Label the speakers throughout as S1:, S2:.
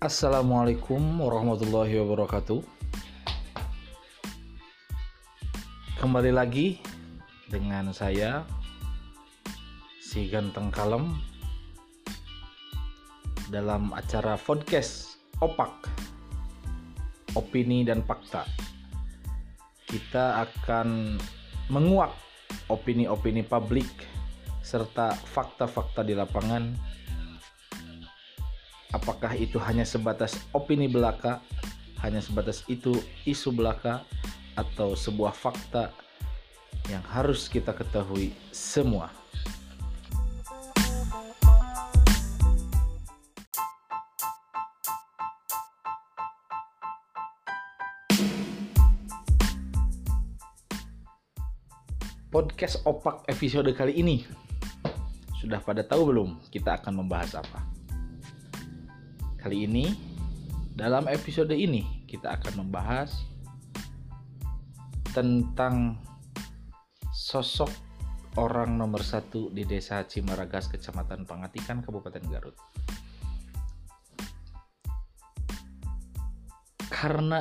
S1: Assalamualaikum warahmatullahi wabarakatuh. Kembali lagi dengan saya si ganteng kalem dalam acara podcast Opak Opini dan Fakta. Kita akan menguak opini-opini publik serta fakta-fakta di lapangan apakah itu hanya sebatas opini belaka, hanya sebatas itu isu belaka, atau sebuah fakta yang harus kita ketahui semua. Podcast Opak episode kali ini sudah pada tahu belum kita akan membahas apa? Kali ini, dalam episode ini, kita akan membahas tentang sosok orang nomor satu di desa Cimaragas, Kecamatan Pangatikan, Kabupaten Garut. Karena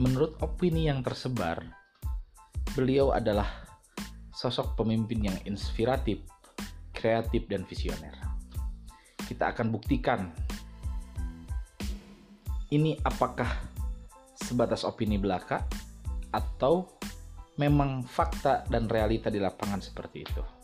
S1: menurut opini yang tersebar, beliau adalah sosok pemimpin yang inspiratif, kreatif, dan visioner. Kita akan buktikan ini apakah sebatas opini belaka atau memang fakta dan realita di lapangan seperti itu.